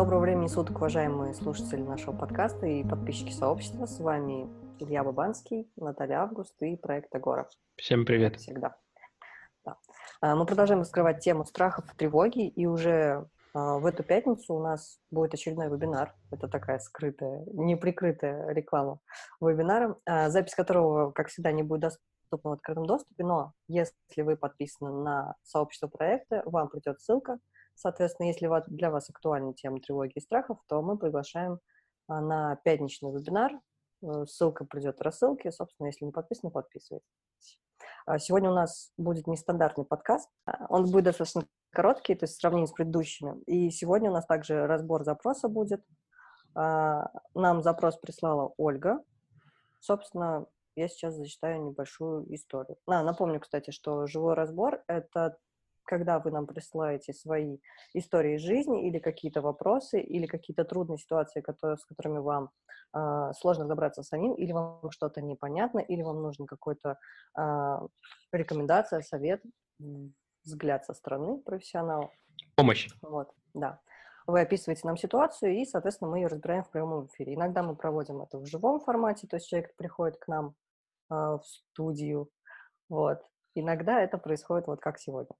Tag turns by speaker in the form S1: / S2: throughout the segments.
S1: Доброго времени суток, уважаемые слушатели нашего подкаста и подписчики сообщества. С вами Илья Бабанский, Наталья Август и проект Агора.
S2: Всем привет.
S1: Как всегда. Да. А, мы продолжаем раскрывать тему страхов и тревоги, и уже а, в эту пятницу у нас будет очередной вебинар. Это такая скрытая, неприкрытая реклама вебинара, а, запись которого, как всегда, не будет доступна в открытом доступе, но если вы подписаны на сообщество проекта, вам придет ссылка. Соответственно, если для вас актуальна тема тревоги и страхов, то мы приглашаем а, на пятничный вебинар. Э, ссылка придет в рассылке. Собственно, если не подписаны, подписывайтесь. Сегодня у нас будет нестандартный подкаст. Он будет достаточно короткий, то есть в сравнении с предыдущими. И сегодня у нас также разбор запроса будет. Нам запрос прислала Ольга. Собственно, я сейчас зачитаю небольшую историю. А, напомню, кстати, что живой разбор — это когда вы нам присылаете свои истории жизни или какие-то вопросы, или какие-то трудные ситуации, которые, с которыми вам э, сложно разобраться самим, или вам что-то непонятно, или вам нужен какой-то э, рекомендация, совет, взгляд со стороны профессионала.
S2: Помощь.
S1: Вот, да. Вы описываете нам ситуацию, и, соответственно, мы ее разбираем в прямом эфире. Иногда мы проводим это в живом формате, то есть человек приходит к нам э, в студию, вот. Иногда это происходит вот как сегодня.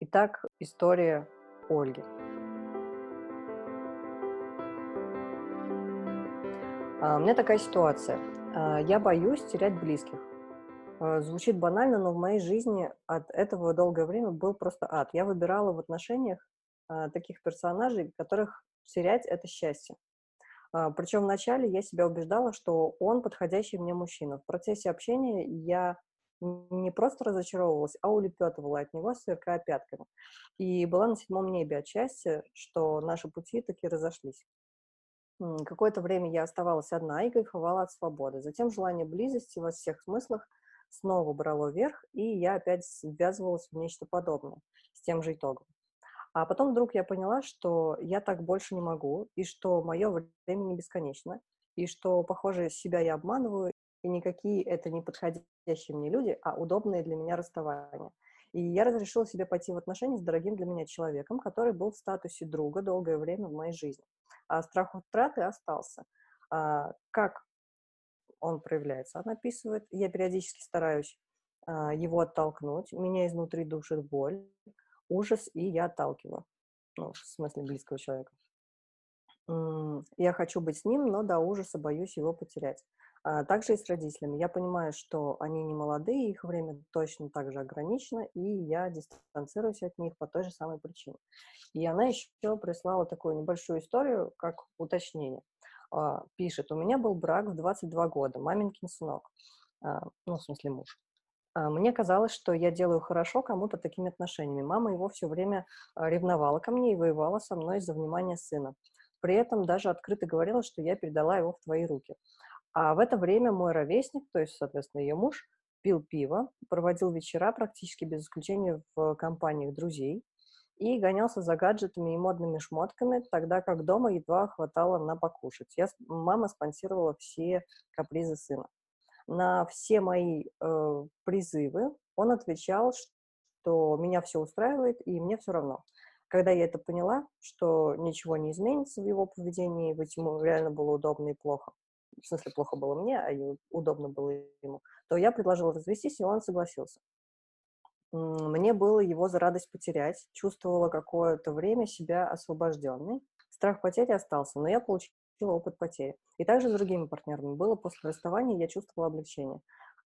S1: Итак, история Ольги. А, у меня такая ситуация. А, я боюсь терять близких. А, звучит банально, но в моей жизни от этого долгое время был просто ад. Я выбирала в отношениях таких персонажей, которых терять — это счастье. Причем вначале я себя убеждала, что он подходящий мне мужчина. В процессе общения я не просто разочаровывалась, а улепетывала от него, сверкая пятками. И была на седьмом небе от счастья, что наши пути таки разошлись. Какое-то время я оставалась одна и кайфовала от свободы. Затем желание близости во всех смыслах снова брало верх, и я опять связывалась в нечто подобное, с тем же итогом. А потом вдруг я поняла, что я так больше не могу, и что мое время не бесконечно, и что, похоже, себя я обманываю, и никакие это не подходящие мне люди, а удобные для меня расставания. И я разрешила себе пойти в отношения с дорогим для меня человеком, который был в статусе друга долгое время в моей жизни. А страх утраты остался. А, как он проявляется? Он описывает. Я периодически стараюсь а, его оттолкнуть. Меня изнутри душит боль, ужас, и я отталкиваю. Ну, в смысле близкого человека. Я хочу быть с ним, но до ужаса боюсь его потерять. А также и с родителями. Я понимаю, что они не молодые, их время точно так же ограничено, и я дистанцируюсь от них по той же самой причине. И она еще прислала такую небольшую историю, как уточнение. А, пишет, у меня был брак в 22 года, маменькин сынок, а, ну, в смысле муж. Мне казалось, что я делаю хорошо кому-то такими отношениями. Мама его все время ревновала ко мне и воевала со мной из-за внимания сына. При этом даже открыто говорила, что я передала его в твои руки. А в это время мой ровесник, то есть, соответственно, ее муж, пил пиво, проводил вечера практически без исключения в компаниях друзей и гонялся за гаджетами и модными шмотками, тогда как дома едва хватало на покушать. Я, мама спонсировала все капризы сына. На все мои э, призывы он отвечал, что меня все устраивает и мне все равно. Когда я это поняла, что ничего не изменится в его поведении, ведь ему реально было удобно и плохо, в смысле плохо было мне, а удобно было ему, то я предложила развестись, и он согласился. Мне было его за радость потерять, чувствовала какое-то время себя освобожденной. Страх потери остался, но я получила опыт потери. И также с другими партнерами было после расставания, я чувствовала облегчение.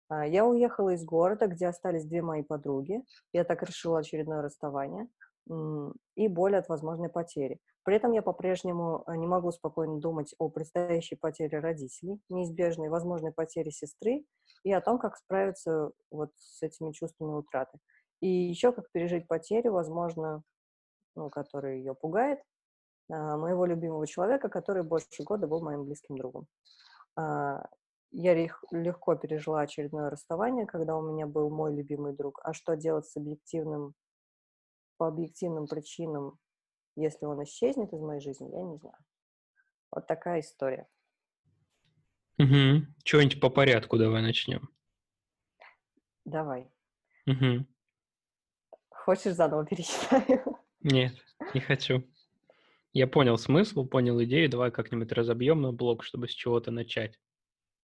S1: А, я уехала из города, где остались две мои подруги. Я так решила очередное расставание и боль от возможной потери. При этом я по-прежнему э, не могу спокойно думать о предстоящей потере родителей, неизбежной возможной потере сестры и о том, как справиться вот с этими чувствами утраты. И еще как пережить потерю, возможно, ну, которая ее пугает, а, моего любимого человека, который больше года был моим близким другом. А, я легко пережила очередное расставание, когда у меня был мой любимый друг. А что делать с объективным по объективным причинам, если он исчезнет из моей жизни, я не знаю. Вот такая история.
S2: Угу. Что-нибудь по порядку давай начнем.
S1: Давай.
S2: Угу.
S1: Хочешь заново перечитаю?
S2: Нет, не хочу. Я понял смысл, понял идею. Давай как-нибудь разобьем на блок, чтобы с чего-то начать.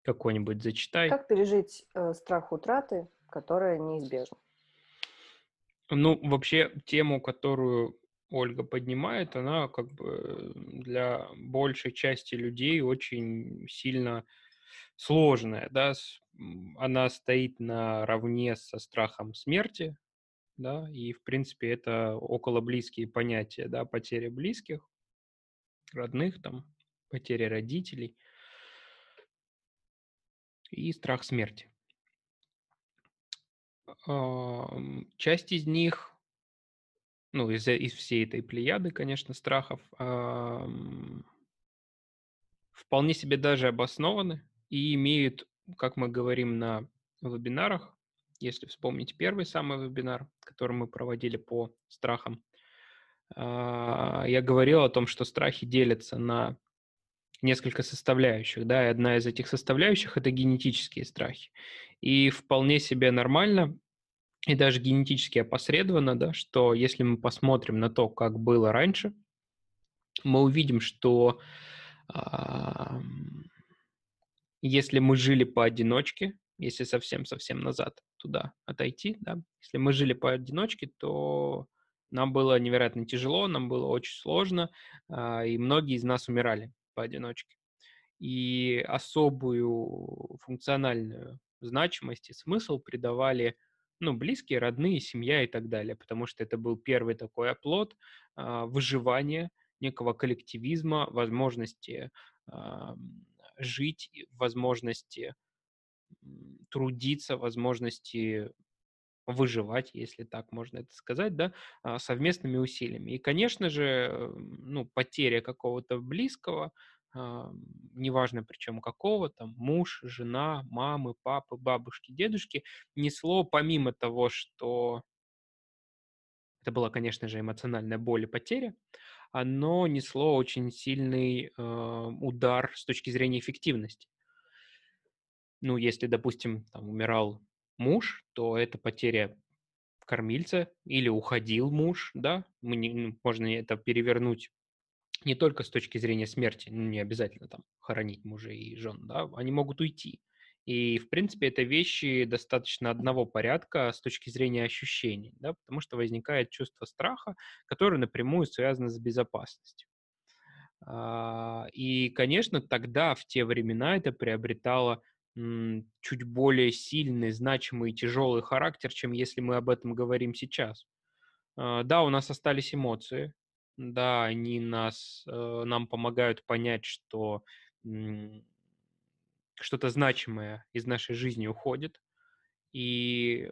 S2: Какой-нибудь зачитай.
S1: Как пережить э, страх утраты, которая неизбежна?
S2: Ну, вообще, тему, которую Ольга поднимает, она как бы для большей части людей очень сильно сложная, да, она стоит наравне со страхом смерти, да, и, в принципе, это около близкие понятия, да, потеря близких, родных, там, потеря родителей и страх смерти. Часть из них, ну, из, из всей этой плеяды, конечно, страхов, вполне себе даже обоснованы и имеют, как мы говорим на вебинарах, если вспомнить первый самый вебинар, который мы проводили по страхам, а, я говорил о том, что страхи делятся на несколько составляющих, да, и одна из этих составляющих – это генетические страхи. И вполне себе нормально, и даже генетически опосредованно, да, что если мы посмотрим на то, как было раньше, мы увидим, что э, если мы жили поодиночке, если совсем-совсем назад туда отойти, да, если мы жили поодиночке, то нам было невероятно тяжело, нам было очень сложно, э, и многие из нас умирали поодиночке. И особую функциональную значимость и смысл придавали ну, близкие, родные, семья и так далее, потому что это был первый такой оплот э, выживания, некого коллективизма, возможности э, жить, возможности трудиться, возможности выживать, если так можно это сказать, да, а, совместными усилиями. И, конечно же, ну, потеря какого-то близкого, неважно причем какого, там, муж, жена, мамы, папы, бабушки, дедушки, несло помимо того, что это была, конечно же, эмоциональная боль и потеря, оно несло очень сильный э, удар с точки зрения эффективности. Ну, если, допустим, там умирал муж, то это потеря кормильца или уходил муж, да, мы не, можно это перевернуть не только с точки зрения смерти, ну, не обязательно там хоронить мужей и жен, да, они могут уйти. И, в принципе, это вещи достаточно одного порядка с точки зрения ощущений, да, потому что возникает чувство страха, которое напрямую связано с безопасностью. А, и, конечно, тогда, в те времена, это приобретало чуть более сильный, значимый и тяжелый характер, чем если мы об этом говорим сейчас. А, да, у нас остались эмоции, да, они нас, э, нам помогают понять, что что-то значимое из нашей жизни уходит. И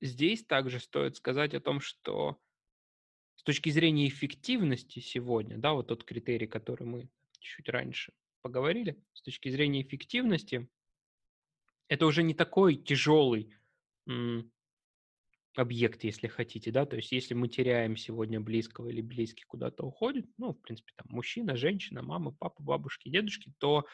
S2: здесь также стоит сказать о том, что с точки зрения эффективности сегодня, да, вот тот критерий, который мы чуть раньше поговорили, с точки зрения эффективности, это уже не такой тяжелый объект, если хотите, да, то есть если мы теряем сегодня близкого или близкий куда-то уходит, ну, в принципе, там, мужчина, женщина, мама, папа, бабушки, дедушки, то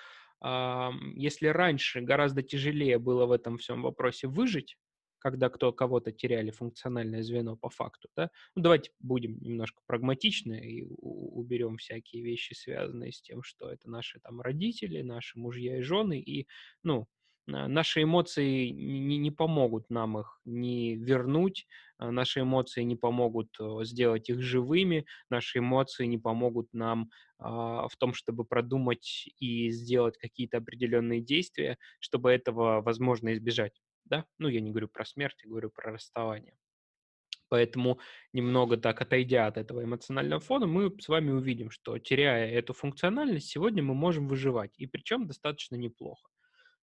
S2: э, если раньше гораздо тяжелее было в этом всем вопросе выжить, когда кто кого-то теряли функциональное звено по факту, да, ну, давайте будем немножко прагматичны и уберем всякие вещи, связанные с тем, что это наши там родители, наши мужья и жены, и, ну, наши эмоции не, не помогут нам их не вернуть, а наши эмоции не помогут э, сделать их живыми, наши эмоции не помогут нам а, в том, чтобы продумать и сделать какие-то определенные действия, чтобы этого возможно избежать да, ну, я не говорю про смерть, я говорю про расставание. Поэтому немного так отойдя от этого эмоционального фона, мы с вами увидим, что теряя эту функциональность, сегодня мы можем выживать, и причем достаточно неплохо.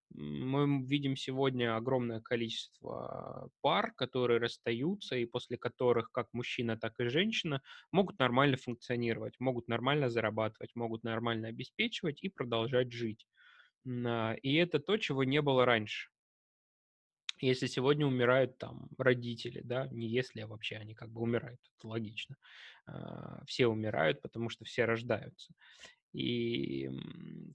S2: Мы видим сегодня огромное количество пар, которые расстаются, и после которых как мужчина, так и женщина могут нормально функционировать, могут нормально зарабатывать, могут нормально обеспечивать и продолжать жить. А, и это то, чего не было раньше. Если сегодня умирают там родители, да, не если, а вообще они как бы умирают, это логично. А, все умирают, потому что все рождаются. И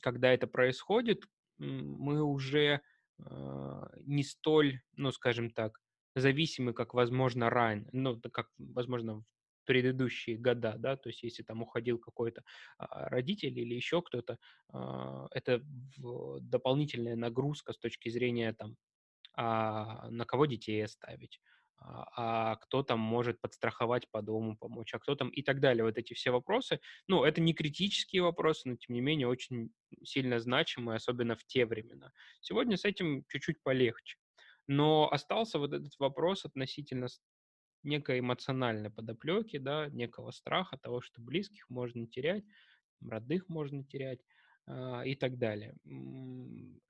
S2: когда это происходит, мы уже а, не столь, ну, скажем так, зависимы, как, возможно, ранее, ну, как, возможно, предыдущие года, да, то есть если там уходил какой-то а, родитель или еще кто-то, а, это дополнительная нагрузка с точки зрения там, а, на кого детей оставить, а, а кто там может подстраховать по дому, помочь, а кто там и так далее. Вот эти все вопросы, ну, это не критические вопросы, но тем не менее очень сильно значимые, особенно в те времена. Сегодня с этим чуть-чуть полегче. Но остался вот этот вопрос относительно некой эмоциональной подоплеки, да, некого страха того, что близких можно терять, родных можно терять э, и так далее.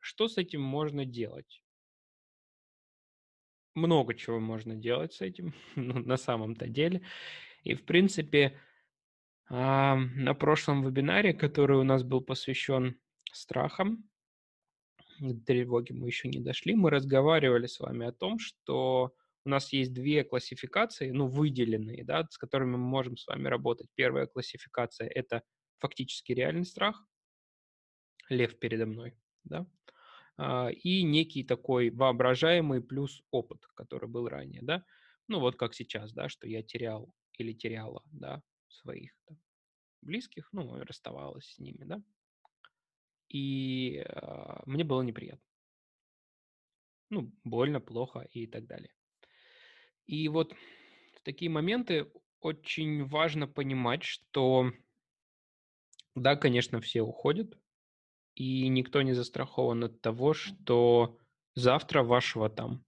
S2: Что с этим можно делать? Много чего можно делать с этим, ну, на самом-то деле. И, в принципе, э, на прошлом вебинаре, который у нас был посвящен страхам, до тревоги мы еще не дошли, мы разговаривали с вами о том, что у нас есть две классификации, ну, выделенные, да, с которыми мы можем с вами работать. Первая классификация – это фактически реальный страх, лев передо мной, да, а, и некий такой воображаемый плюс опыт, который был ранее, да, ну, вот как сейчас, да, что я терял или теряла, да, своих там, близких, ну, расставалась с ними, да, и э, мне было неприятно. Ну, больно, плохо и так далее. И вот в такие моменты очень важно понимать, что да, конечно, все уходят, и никто не застрахован от того, что завтра вашего там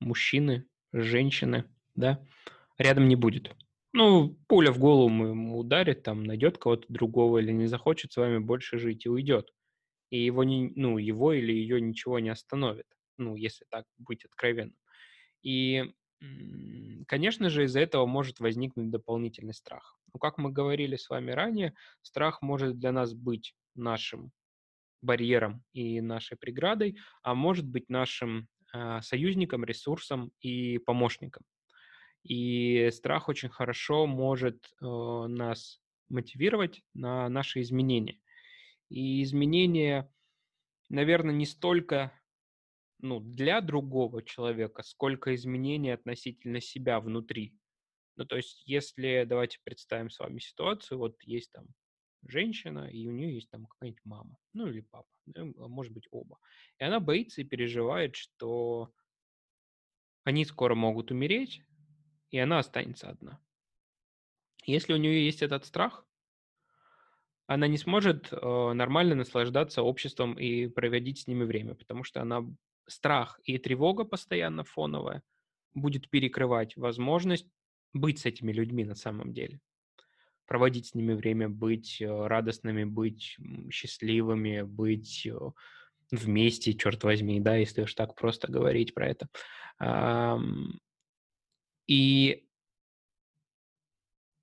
S2: мужчины, женщины, да, рядом не будет. Ну, пуля в голову ему ударит, там, найдет кого-то другого или не захочет с вами больше жить и уйдет. И его, не, ну, его или ее ничего не остановит, ну, если так быть откровенным. И Конечно же, из-за этого может возникнуть дополнительный страх. Но, как мы говорили с вами ранее, страх может для нас быть нашим барьером и нашей преградой, а может быть нашим э, союзником, ресурсом и помощником. И страх очень хорошо может э, нас мотивировать на наши изменения. И изменения, наверное, не столько ну, для другого человека, сколько изменений относительно себя внутри. Ну, то есть, если, давайте представим с вами ситуацию, вот есть там женщина, и у нее есть там какая-нибудь мама, ну, или папа, а может быть, оба. И она боится и переживает, что они скоро могут умереть, и она останется одна. Если у нее есть этот страх, она не сможет э, нормально наслаждаться обществом и проводить с ними время, потому что она страх и тревога постоянно фоновая будет перекрывать возможность быть с этими людьми на самом деле. Проводить с ними время, быть э, радостными, быть счастливыми, быть э, вместе, черт возьми, да, если уж так просто говорить про это. И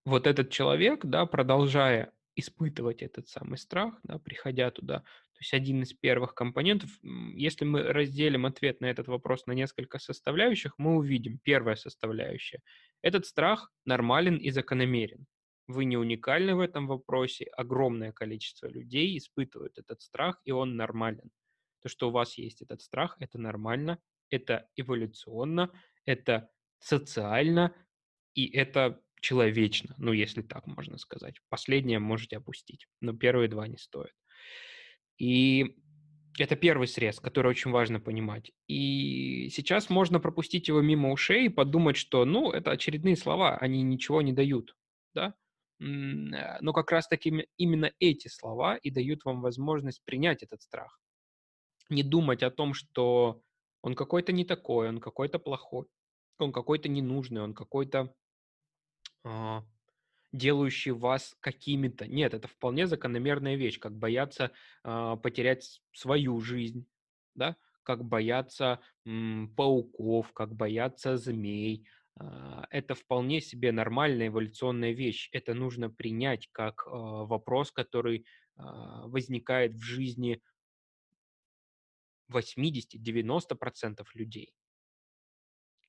S2: вот этот человек, да, продолжая испытывать этот самый страх, да, приходя туда, то есть один из первых компонентов, если мы разделим ответ на этот вопрос на несколько составляющих, мы увидим первая составляющая. Этот страх нормален и закономерен. Вы не уникальны в этом вопросе. Огромное количество людей испытывают этот страх, и он нормален. То, что у вас есть этот страх, это нормально, это эволюционно, это социально, и это человечно, ну, если так можно сказать. Последнее можете опустить, но первые два не стоят. И это первый срез, который очень важно понимать. И сейчас можно пропустить его мимо ушей и подумать, что, ну, это очередные слова, они ничего не дают, да? Э, но как раз-таки именно эти слова и дают вам возможность принять этот страх. Не думать о том, что он какой-то не такой, он какой-то плохой, он какой-то ненужный, он какой-то а, делающий вас какими-то. Нет, это вполне закономерная вещь, как бояться э, потерять свою жизнь, да, как бояться м, пауков, как бояться змей. Э, это вполне себе нормальная эволюционная вещь. Это нужно принять как э, вопрос, который э, возникает в жизни 80-90% людей.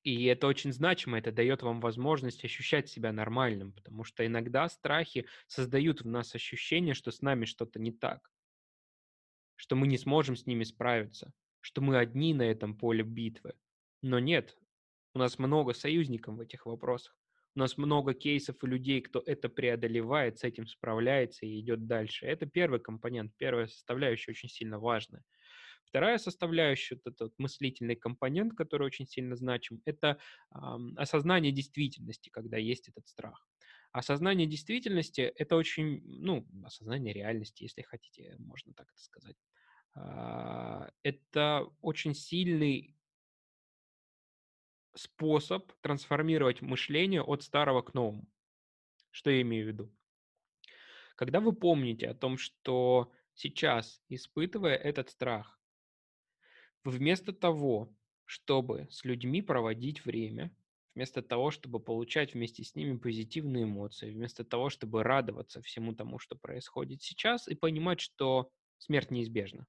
S2: И это очень значимо, это дает вам возможность ощущать себя нормальным, потому что иногда страхи создают в нас ощущение, что с нами что-то не так, что мы не сможем с ними справиться, что мы одни на этом поле битвы. Но нет, у нас много союзников в этих вопросах. У нас много кейсов и людей, кто это преодолевает, с этим справляется и идет дальше. Это первый компонент, первая составляющая очень сильно важная. Вторая составляющая, вот этот мыслительный компонент, который очень сильно значим, это э, осознание действительности, когда есть этот страх. Осознание действительности – это очень, ну, осознание реальности, если хотите, можно так это сказать. Э, это очень сильный способ трансформировать мышление от старого к новому. Что я имею в виду? Когда вы помните о том, что сейчас, испытывая этот страх, вы вместо того, чтобы с людьми проводить время, вместо того, чтобы получать вместе с ними позитивные эмоции, вместо того, чтобы радоваться всему тому, что происходит сейчас, и понимать, что смерть неизбежна,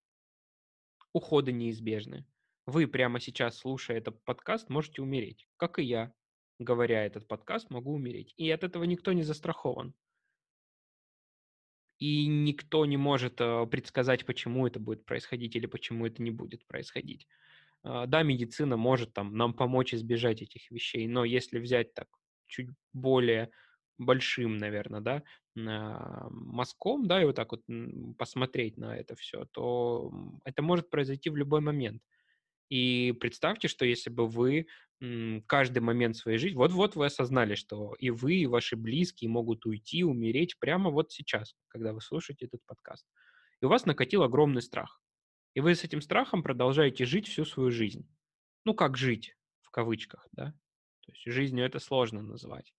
S2: уходы неизбежны, вы прямо сейчас, слушая этот подкаст, можете умереть, как и я, говоря этот подкаст, могу умереть. И от этого никто не застрахован. И никто не может э, предсказать, почему это будет происходить или почему это не будет происходить. Э, да, медицина может там нам помочь избежать этих вещей, но если взять так чуть более большим, наверное, да, мазком, да, и вот так вот посмотреть на это все, то это может произойти в любой момент. И представьте, что если бы вы каждый момент своей жизни, вот-вот вы осознали, что и вы, и ваши близкие могут уйти, умереть прямо вот сейчас, когда вы слушаете этот подкаст. И у вас накатил огромный страх. И вы с этим страхом продолжаете жить всю свою жизнь. Ну, как жить, в кавычках, да? То есть жизнью это сложно назвать.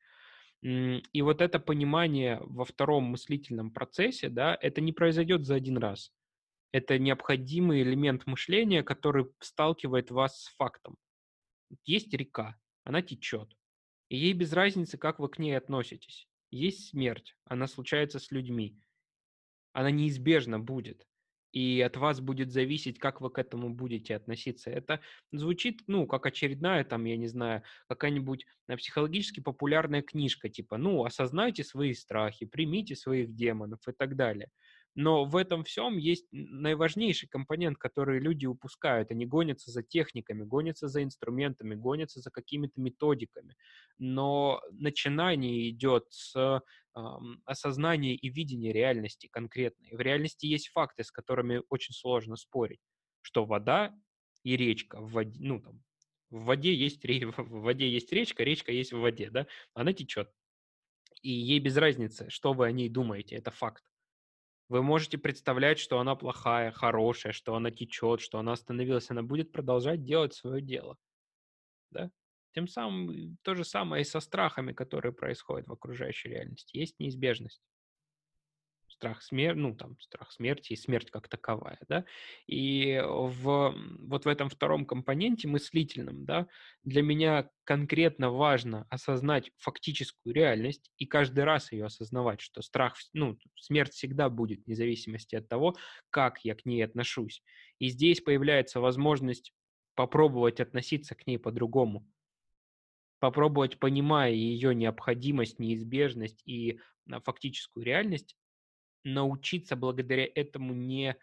S2: И вот это понимание во втором мыслительном процессе, да, это не произойдет за один раз это необходимый элемент мышления, который сталкивает вас с фактом. Есть река, она течет. И ей без разницы, как вы к ней относитесь. Есть смерть, она случается с людьми. Она неизбежно будет и от вас будет зависеть, как вы к этому будете относиться. Это звучит, ну, как очередная, там, я не знаю, какая-нибудь э, психологически популярная книжка, типа, ну, осознайте свои страхи, примите своих демонов и так далее. Но в этом всем есть наиважнейший компонент, который люди упускают. Они гонятся за техниками, гонятся за инструментами, гонятся за какими-то методиками. Но начинание идет с осознание и видение реальности конкретной. В реальности есть факты, с которыми очень сложно спорить, что вода и речка в воде, ну там, в воде есть в воде есть речка, речка есть в воде, да, она течет. И ей без разницы, что вы о ней думаете, это факт. Вы можете представлять, что она плохая, хорошая, что она течет, что она остановилась, она будет продолжать делать свое дело. Да? Тем самым то же самое и со страхами, которые происходят в окружающей реальности. Есть неизбежность. Страх смерти, ну там страх смерти и смерть как таковая, да. И в, вот в этом втором компоненте мыслительном, да, для меня конкретно важно осознать фактическую реальность и каждый раз ее осознавать, что страх, ну, смерть всегда будет, вне зависимости от того, как я к ней отношусь. И здесь появляется возможность попробовать относиться к ней по-другому, попробовать, понимая ее необходимость, неизбежность и а, фактическую реальность, научиться благодаря этому не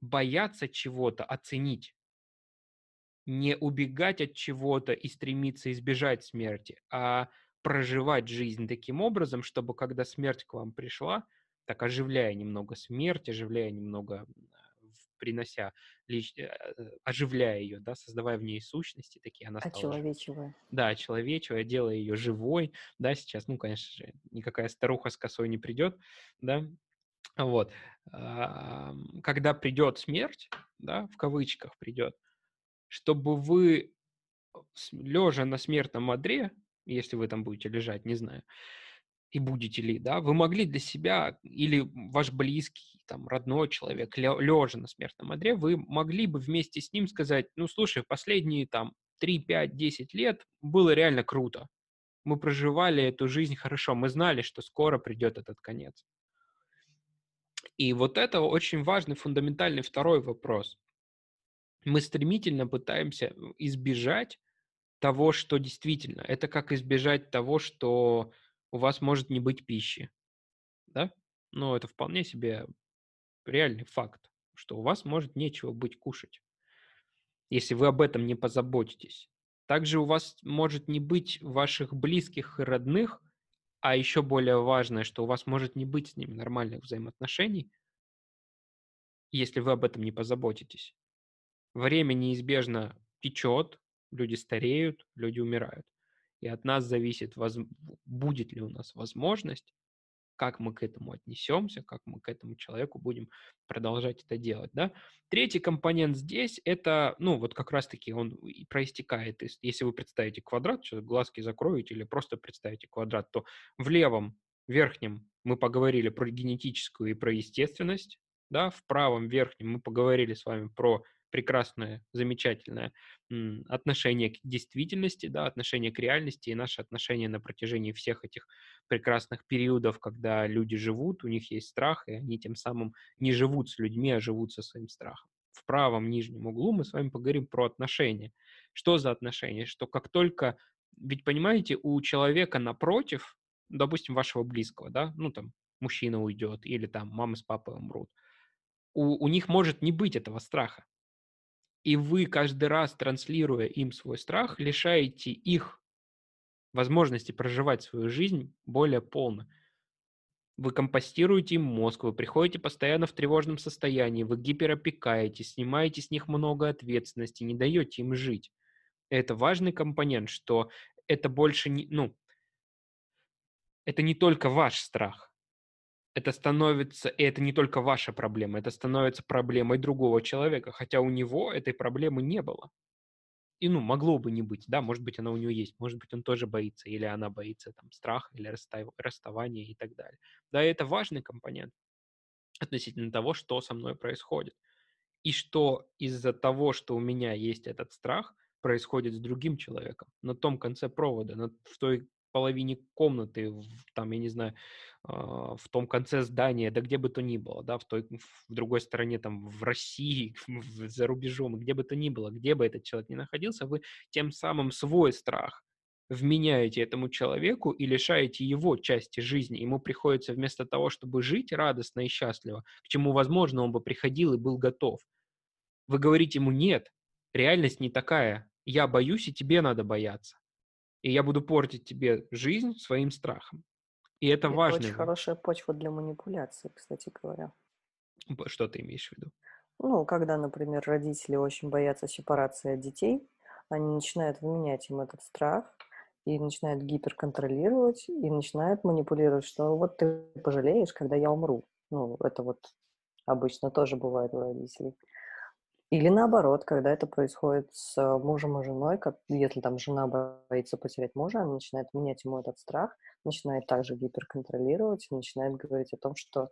S2: бояться чего-то, а ценить. Не убегать от чего-то и стремиться избежать смерти, а проживать жизнь таким образом, чтобы когда смерть к вам пришла, так оживляя немного смерть, оживляя немного принося, лич, э, э, оживляя ее, да, создавая в ней сущности такие, она
S1: стала... Очеловечивая.
S2: Да, человечивая, делая ее живой, да, сейчас, ну, конечно же, никакая старуха с косой не придет, да, вот. Когда придет смерть, да, в кавычках придет, чтобы вы, лежа на смертном одре, если вы там будете лежать, не знаю, и будете ли, да, вы могли для себя или ваш близкий, там, родной человек, лежа на смертном одре, вы могли бы вместе с ним сказать, ну, слушай, последние там 3, 5, 10 лет было реально круто. Мы проживали эту жизнь хорошо, мы знали, что скоро придет этот конец. И вот это очень важный, фундаментальный второй вопрос. Мы стремительно пытаемся избежать того, что действительно. Это как избежать того, что у вас может не быть пищи. Да? Но это вполне себе реальный факт, что у вас может нечего быть кушать, если вы об этом не позаботитесь. Также у вас может не быть ваших близких и родных, а еще более важное, что у вас может не быть с ними нормальных взаимоотношений, если вы об этом не позаботитесь. Время неизбежно течет, люди стареют, люди умирают. И от нас зависит, воз... будет ли у нас возможность как мы к этому отнесемся, как мы к этому человеку будем продолжать это делать, да. Третий компонент здесь – это, ну, вот как раз-таки он и проистекает. Если вы представите квадрат, сейчас глазки закроете или просто представите квадрат, то в левом верхнем мы поговорили про генетическую и про естественность, да, в правом верхнем мы поговорили с вами про прекрасное, замечательное отношение к действительности, да, отношение к реальности и наше отношение на протяжении всех этих прекрасных периодов, когда люди живут, у них есть страх, и они тем самым не живут с людьми, а живут со своим страхом. В правом нижнем углу мы с вами поговорим про отношения. Что за отношения? Что как только, ведь понимаете, у человека напротив, допустим, вашего близкого, да, ну там мужчина уйдет или там мама с папой умрут, у, у них может не быть этого страха. И вы каждый раз, транслируя им свой страх, лишаете их возможности проживать свою жизнь более полно. Вы компостируете им мозг, вы приходите постоянно в тревожном состоянии, вы гиперопекаете, снимаете с них много ответственности, не даете им жить. Это важный компонент, что это больше не, ну, это не только ваш страх, это становится, и это не только ваша проблема, это становится проблемой другого человека, хотя у него этой проблемы не было. И, ну, могло бы не быть, да, может быть, она у него есть, может быть, он тоже боится, или она боится, там, страха или расставания и так далее. Да, это важный компонент относительно того, что со мной происходит. И что из-за того, что у меня есть этот страх, происходит с другим человеком на том конце провода, на, в той половине комнаты, в, там, я не знаю, э, в том конце здания, да где бы то ни было, да, в той, в другой стороне, там, в России, в, за рубежом, где бы то ни было, где бы этот человек ни находился, вы тем самым свой страх вменяете этому человеку и лишаете его части жизни. Ему приходится вместо того, чтобы жить радостно и счастливо, к чему, возможно, он бы приходил и был готов, вы говорите ему «нет», реальность не такая, я боюсь, и тебе надо бояться и я буду портить тебе жизнь своим страхом. И это, это важно.
S1: Очень хорошая почва для манипуляции, кстати говоря.
S2: Что ты имеешь в виду?
S1: Ну, когда, например, родители очень боятся сепарации от детей, они начинают вменять им этот страх и начинают гиперконтролировать, и начинают манипулировать, что вот ты пожалеешь, когда я умру. Ну, это вот обычно тоже бывает у родителей. Или наоборот, когда это происходит с э, мужем и женой, как, если там жена боится потерять мужа, она начинает менять ему этот страх, начинает также гиперконтролировать, начинает говорить о том, что,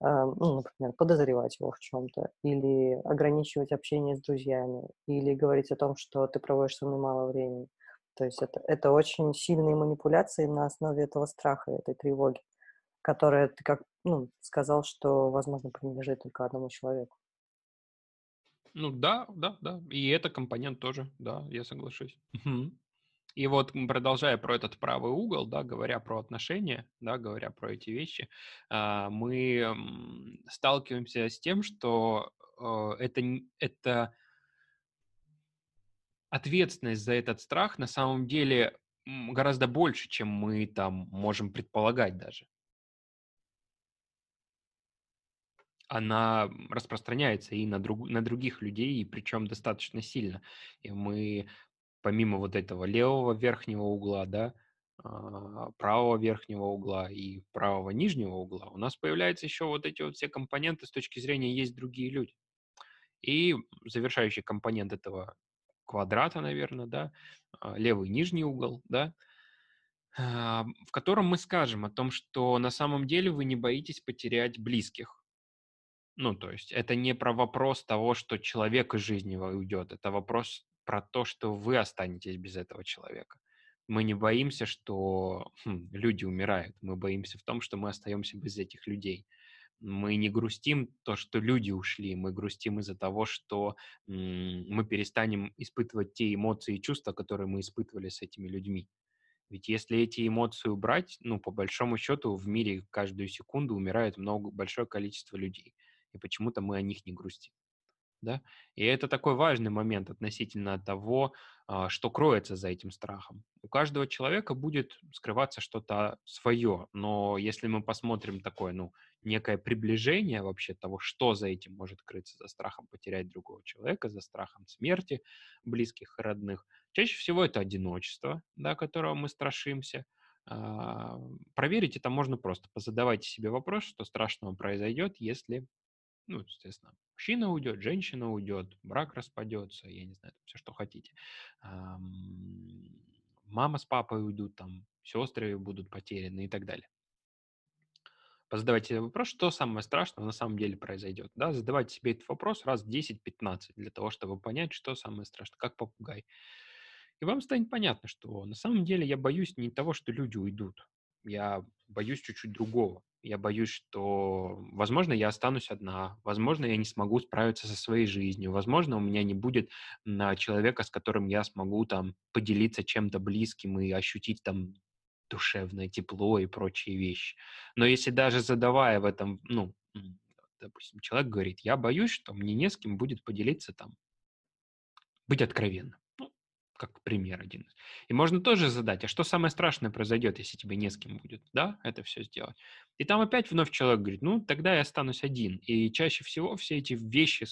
S1: э, ну, например, подозревать его в чем-то, или ограничивать общение с друзьями, или говорить о том, что ты проводишь со мной мало времени. То есть это, это очень сильные манипуляции на основе этого страха, этой тревоги, которая, ты как ну, сказал, что, возможно, принадлежит только одному человеку.
S2: Ну да, да, да. И это компонент тоже, да, я соглашусь. И вот продолжая про этот правый угол, да, говоря про отношения, да, говоря про эти вещи, а, мы сталкиваемся с тем, что э, это, это ответственность за этот страх на самом деле гораздо больше, чем мы там можем предполагать даже. Она распространяется и на, друг, на других людей, и причем достаточно сильно. И мы, помимо вот этого левого верхнего угла, да, а, правого верхнего угла и правого нижнего угла, у нас появляются еще вот эти вот все компоненты с точки зрения есть другие люди. И завершающий компонент этого квадрата, наверное, да, а, левый нижний угол, да, а, в котором мы скажем о том, что на самом деле вы не боитесь потерять близких ну, то есть это не про вопрос того, что человек из жизни уйдет, это вопрос про то, что вы останетесь без этого человека. Мы не боимся, что хм, люди умирают, мы боимся в том, что мы остаемся без этих людей. Мы не грустим то, что люди ушли, мы грустим из-за того, что м- мы перестанем испытывать те эмоции и чувства, которые мы испытывали с этими людьми. Ведь если эти эмоции убрать, ну, по большому счету, в мире каждую секунду умирает много, большое количество людей и почему-то мы о них не грустим. да, и это такой важный момент относительно того, а, что кроется за этим страхом. У каждого человека будет скрываться что-то свое, но если мы посмотрим такое, ну, некое приближение вообще того, что за этим может крыться, за страхом потерять другого человека, за страхом смерти близких и родных, чаще всего это одиночество, да, которого мы страшимся. А, проверить это можно просто. Позадавайте себе вопрос, что страшного произойдет, если ну, естественно, мужчина уйдет, женщина уйдет, брак распадется, я не знаю, все, что хотите. Мама с папой уйдут, там, сестры будут потеряны и так далее. Позадавайте себе вопрос, что самое страшное на самом деле произойдет. Да? Задавайте себе этот вопрос раз 10-15 для того, чтобы понять, что самое страшное, как попугай. И вам станет понятно, что на самом деле я боюсь не того, что люди уйдут. Я боюсь чуть-чуть другого. Я боюсь, что, возможно, я останусь одна, возможно, я не смогу справиться со своей жизнью, возможно, у меня не будет человека, с которым я смогу там поделиться чем-то близким и ощутить там душевное тепло и прочие вещи. Но если даже задавая в этом, ну, допустим, человек говорит, я боюсь, что мне не с кем будет поделиться там, быть откровенным как пример один. И можно тоже задать, а что самое страшное произойдет, если тебе не с кем будет, да, это все сделать. И там опять вновь человек говорит, ну, тогда я останусь один. И чаще всего все эти вещи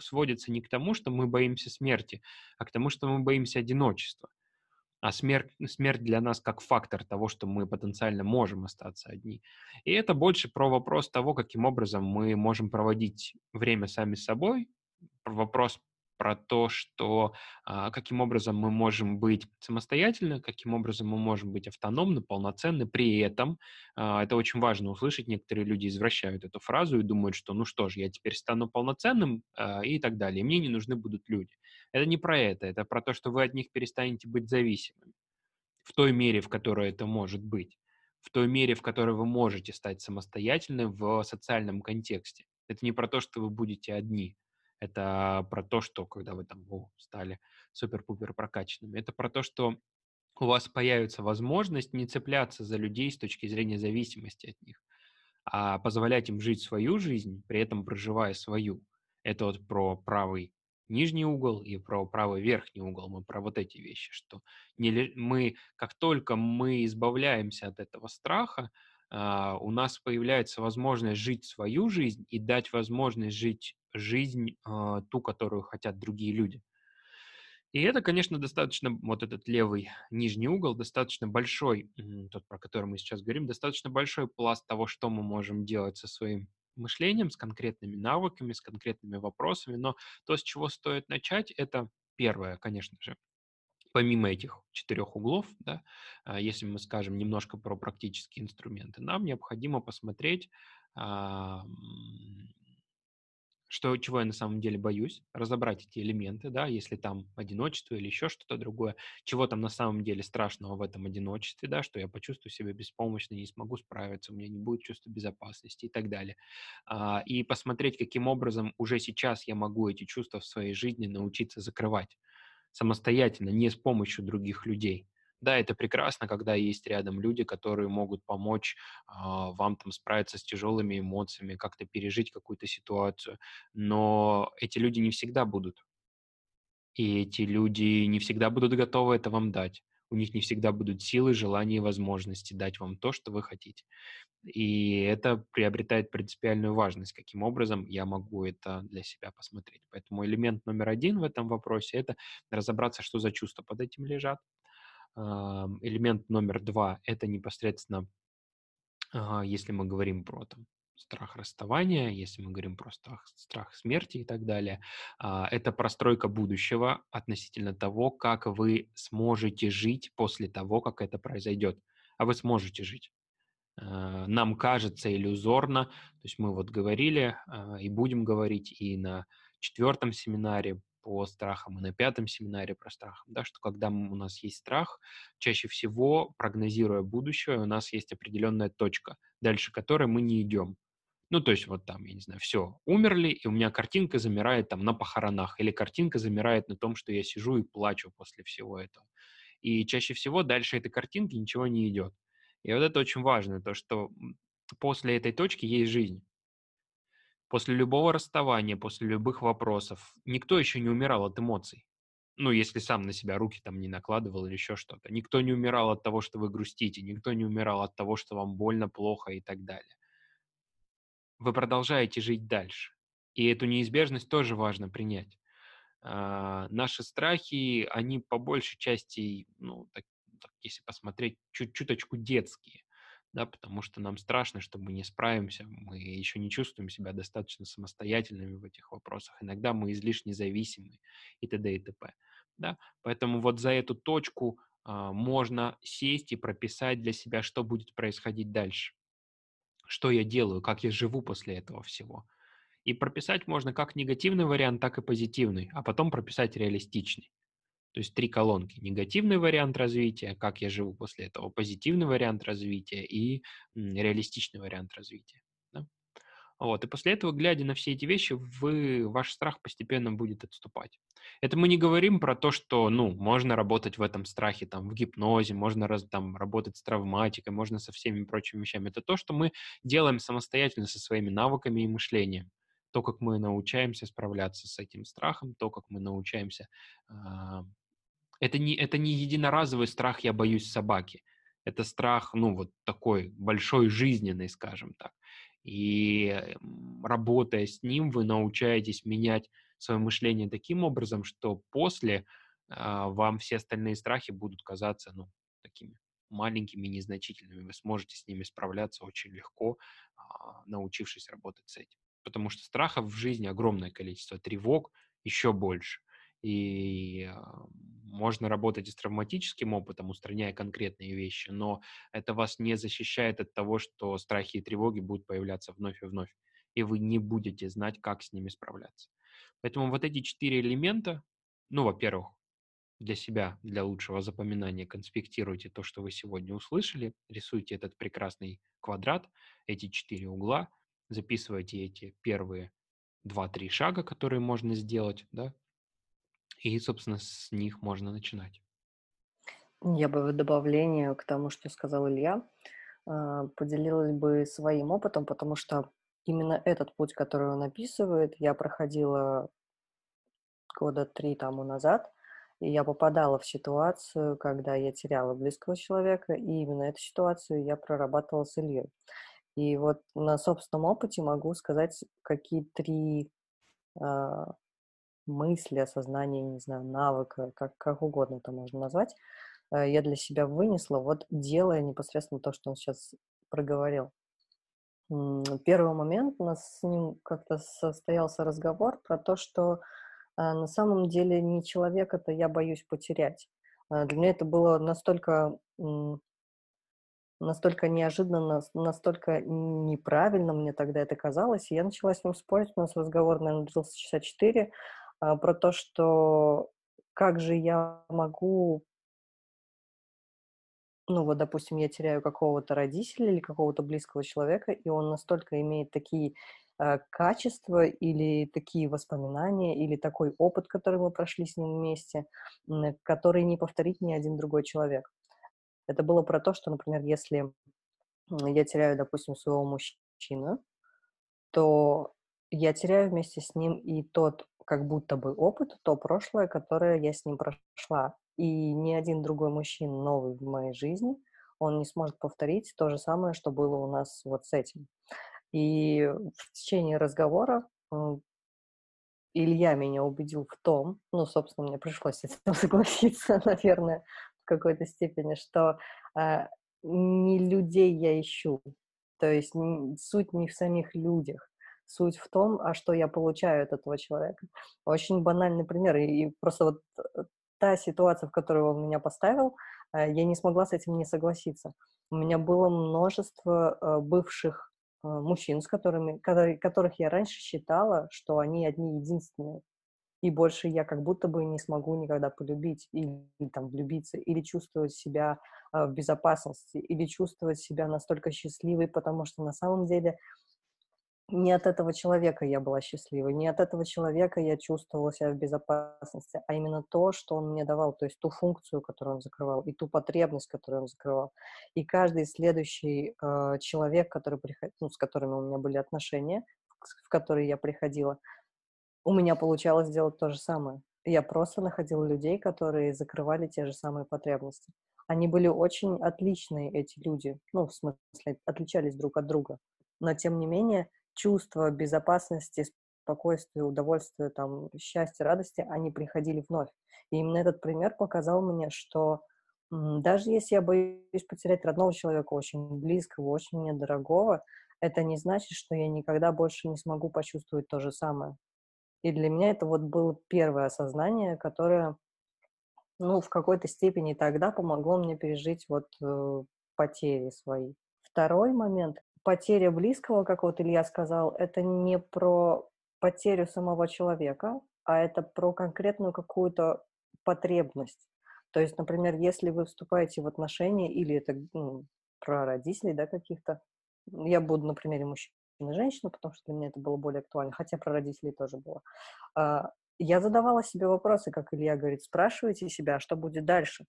S2: сводятся не к тому, что мы боимся смерти, а к тому, что мы боимся одиночества. А смерть, смерть для нас как фактор того, что мы потенциально можем остаться одни. И это больше про вопрос того, каким образом мы можем проводить время сами с собой, вопрос про то, что а, каким образом мы можем быть самостоятельны, каким образом мы можем быть автономны, полноценны. При этом а, это очень важно услышать. Некоторые люди извращают эту фразу и думают, что ну что ж, я теперь стану полноценным а, и так далее. Мне не нужны будут люди. Это не про это. Это про то, что вы от них перестанете быть зависимыми в той мере, в которой это может быть в той мере, в которой вы можете стать самостоятельным в социальном контексте. Это не про то, что вы будете одни. Это про то, что когда вы там о, стали супер-пупер прокачанными. Это про то, что у вас появится возможность не цепляться за людей с точки зрения зависимости от них, а позволять им жить свою жизнь, при этом проживая свою. Это вот про правый нижний угол и про правый верхний угол. Мы про вот эти вещи, что не, мы, как только мы избавляемся от этого страха, Uh, у нас появляется возможность жить свою жизнь и дать возможность жить жизнь, uh, ту, которую хотят другие люди. И это, конечно, достаточно, вот этот левый нижний угол, достаточно большой, тот, про который мы сейчас говорим, достаточно большой пласт того, что мы можем делать со своим мышлением, с конкретными навыками, с конкретными вопросами. Но то, с чего стоит начать, это первое, конечно же, помимо этих четырех углов, да, а, если мы скажем немножко про практические инструменты, нам необходимо посмотреть, что, чего я на самом деле боюсь, разобрать эти элементы, да, если там одиночество или еще что-то другое, чего там на самом деле страшного в этом одиночестве, да, что я почувствую себя беспомощно, не смогу справиться, у меня не будет чувства безопасности и так далее. А, и посмотреть, каким образом уже сейчас я могу эти чувства в своей жизни научиться закрывать самостоятельно, не с помощью других людей. Да, это прекрасно, когда есть рядом люди, которые могут помочь э, вам там справиться с тяжелыми эмоциями, как-то пережить какую-то ситуацию, но эти люди не всегда будут. И эти люди не всегда будут готовы это вам дать. У них не всегда будут силы, желания и возможности дать вам то, что вы хотите. И это приобретает принципиальную важность, каким образом я могу это для себя посмотреть. Поэтому элемент номер один в этом вопросе – это разобраться, что за чувства под этим лежат. Элемент номер два – это непосредственно, если мы говорим про там, страх расставания, если мы говорим про страх, страх смерти и так далее, а, это простройка будущего относительно того, как вы сможете жить после того, как это произойдет. А вы сможете жить. Э, нам кажется иллюзорно, то есть мы вот говорили а, и будем говорить и на четвертом семинаре по страхам, и на пятом семинаре про страх, да, что когда у нас есть страх, чаще всего, прогнозируя будущее, у нас есть определенная точка, дальше которой мы не идем. Ну, то есть вот там, я не знаю, все, умерли, и у меня картинка замирает там на похоронах, или картинка замирает на том, что я сижу и плачу после всего этого. И чаще всего дальше этой картинки ничего не идет. И вот это очень важно, то, что после этой точки есть жизнь. После любого расставания, после любых вопросов, никто еще не умирал от эмоций. Ну, если сам на себя руки там не накладывал или еще что-то. Никто не умирал от того, что вы грустите, никто не умирал от того, что вам больно, плохо и так далее. Вы продолжаете жить дальше. И эту неизбежность тоже важно принять. А, наши страхи, они по большей части, ну, так, так, если посмотреть, чуть-чуточку детские да, потому что нам страшно, что мы не справимся, мы еще не чувствуем себя достаточно самостоятельными в этих вопросах, иногда мы излишне зависимы и т.д. и т.п. Да? Поэтому вот за эту точку а, можно сесть и прописать для себя, что будет происходить дальше, что я делаю, как я живу после этого всего. И прописать можно как негативный вариант, так и позитивный, а потом прописать реалистичный. То есть три колонки. Негативный вариант развития, как я живу после этого, позитивный вариант развития и реалистичный вариант развития. Да? Вот. И после этого, глядя на все эти вещи, вы, ваш страх постепенно будет отступать. Это мы не говорим про то, что ну, можно работать в этом страхе, там, в гипнозе, можно раз, там, работать с травматикой, можно со всеми прочими вещами. Это то, что мы делаем самостоятельно со своими навыками и мышлением то, как мы научаемся справляться с этим страхом, то, как мы научаемся э, это не, это не единоразовый страх «я боюсь собаки». Это страх, ну, вот такой большой, жизненный, скажем так. И работая с ним, вы научаетесь менять свое мышление таким образом, что после э, вам все остальные страхи будут казаться, ну, такими маленькими, незначительными. Вы сможете с ними справляться очень легко, э, научившись работать с этим. Потому что страхов в жизни огромное количество, тревог еще больше. И можно работать и с травматическим опытом, устраняя конкретные вещи, но это вас не защищает от того, что страхи и тревоги будут появляться вновь и вновь, и вы не будете знать, как с ними справляться. Поэтому вот эти четыре элемента, ну, во-первых, для себя, для лучшего запоминания конспектируйте то, что вы сегодня услышали, рисуйте этот прекрасный квадрат, эти четыре угла, записывайте эти первые два-три шага, которые можно сделать, да, и, собственно, с них можно начинать.
S1: Я бы в добавление к тому, что сказал Илья, а, поделилась бы своим опытом, потому что именно этот путь, который он описывает, я проходила года три тому назад, и я попадала в ситуацию, когда я теряла близкого человека, и именно эту ситуацию я прорабатывала с Ильей. И вот на собственном опыте могу сказать, какие три а, мысли, осознания, не знаю, навыка, как, как угодно это можно назвать, э, я для себя вынесла, вот делая непосредственно то, что он сейчас проговорил. Первый момент у нас с ним как-то состоялся разговор про то, что а, на самом деле не человек это я боюсь потерять. А, для меня это было настолько настолько неожиданно, настолько неправильно мне тогда это казалось, и я начала с ним спорить, у нас разговор, наверное, длился часа четыре, про то, что как же я могу ну вот, допустим, я теряю какого-то родителя или какого-то близкого человека, и он настолько имеет такие э, качества или такие воспоминания, или такой опыт, который мы прошли с ним вместе, который не повторит ни один другой человек. Это было про то, что, например, если я теряю, допустим, своего мужчину, то я теряю вместе с ним и тот как будто бы опыт, то прошлое, которое я с ним прошла. И ни один другой мужчина новый в моей жизни, он не сможет повторить то же самое, что было у нас вот с этим. И в течение разговора Илья меня убедил в том, ну, собственно, мне пришлось с этим согласиться, наверное, в какой-то степени, что э, не людей я ищу, то есть не, суть не в самих людях, Суть в том, а что я получаю от этого человека. Очень банальный пример. И, просто вот э, та ситуация, в которую он меня поставил, э, я не смогла с этим не согласиться. У меня было множество э, бывших мужчин, с которыми, которых я раньше считала, что они одни единственные. И больше я как будто бы не смогу никогда полюбить или там влюбиться, или чувствовать себя в безопасности, или чувствовать себя настолько счастливой, потому что на самом деле не от этого человека я была счастливой, не от этого человека я чувствовала себя в безопасности, а именно то, что он мне давал, то есть ту функцию, которую он закрывал, и ту потребность, которую он закрывал. И каждый следующий э, человек, который приход... ну, с которыми у меня были отношения, в который я приходила, у меня получалось сделать то же самое. Я просто находила людей, которые закрывали те же самые потребности. Они были очень отличные, эти люди, ну, в смысле, отличались друг от друга. Но, тем не менее, чувство безопасности, спокойствия, удовольствия, там, счастья, радости, они приходили вновь. И именно этот пример показал мне, что даже если я боюсь потерять родного человека, очень близкого, очень мне дорогого, это не значит, что я никогда больше не смогу почувствовать то же самое. И для меня это вот было первое осознание, которое, ну, в какой-то степени тогда помогло мне пережить вот э, потери свои. Второй момент. Потеря близкого, как вот Илья сказал, это не про потерю самого человека, а это про конкретную какую-то потребность. То есть, например, если вы вступаете в отношения, или это ну, про родителей, да, каких-то, я буду на примере мужчин и женщину, потому что для меня это было более актуально, хотя про родителей тоже было. А, я задавала себе вопросы, как Илья говорит, спрашивайте себя, что будет дальше.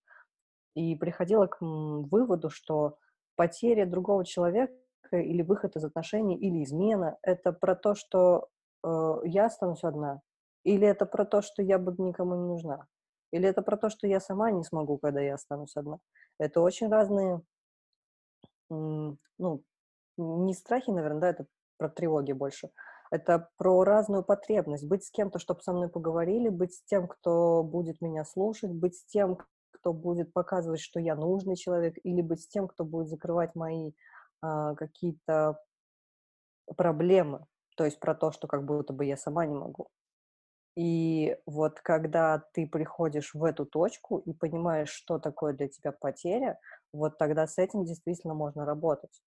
S1: И приходила к выводу, что потеря другого человека или выход из отношений, или измена, это про то, что э, я останусь одна, или это про то, что я буду никому не нужна, или это про то, что я сама не смогу, когда я останусь одна. Это очень разные, ну, не страхи, наверное, да, это про тревоги больше. Это про разную потребность. Быть с кем-то, чтобы со мной поговорили, быть с тем, кто будет меня слушать, быть с тем, кто будет показывать, что я нужный человек, или быть с тем, кто будет закрывать мои а, какие-то проблемы. То есть про то, что как будто бы я сама не могу. И вот когда ты приходишь в эту точку и понимаешь, что такое для тебя потеря, вот тогда с этим действительно можно работать.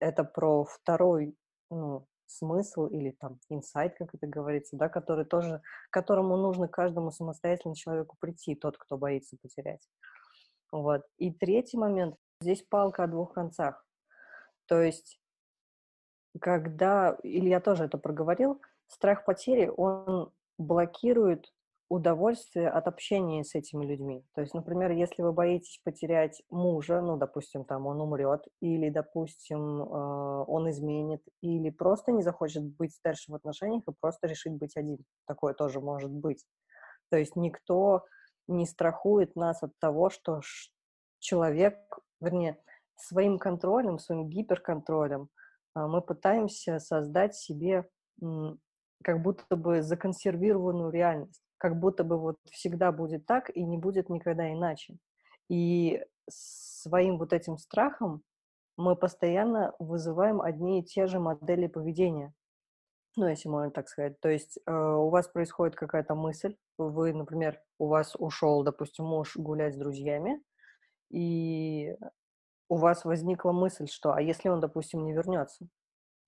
S1: Это про второй ну, смысл или там инсайт, как это говорится, да, который тоже, которому нужно каждому самостоятельно человеку прийти, тот, кто боится потерять. Вот. И третий момент, здесь палка о двух концах. То есть, когда, или я тоже это проговорил, страх потери, он блокирует удовольствие от общения с этими людьми. То есть, например, если вы боитесь потерять мужа, ну, допустим, там он умрет, или, допустим, э, он изменит, или просто не захочет быть дальше в отношениях и просто решит быть один. Такое тоже может быть. То есть никто не страхует нас от того, что человек, вернее, своим контролем, своим гиперконтролем э, мы пытаемся создать себе как будто бы законсервированную реальность как будто бы вот всегда будет так и не будет никогда иначе. И своим вот этим страхом мы постоянно вызываем одни и те же модели поведения. Ну, если можно так сказать. То есть э, у вас происходит какая-то мысль, вы, например, у вас ушел, допустим, муж гулять с друзьями, и у вас возникла мысль, что а если он, допустим, не вернется?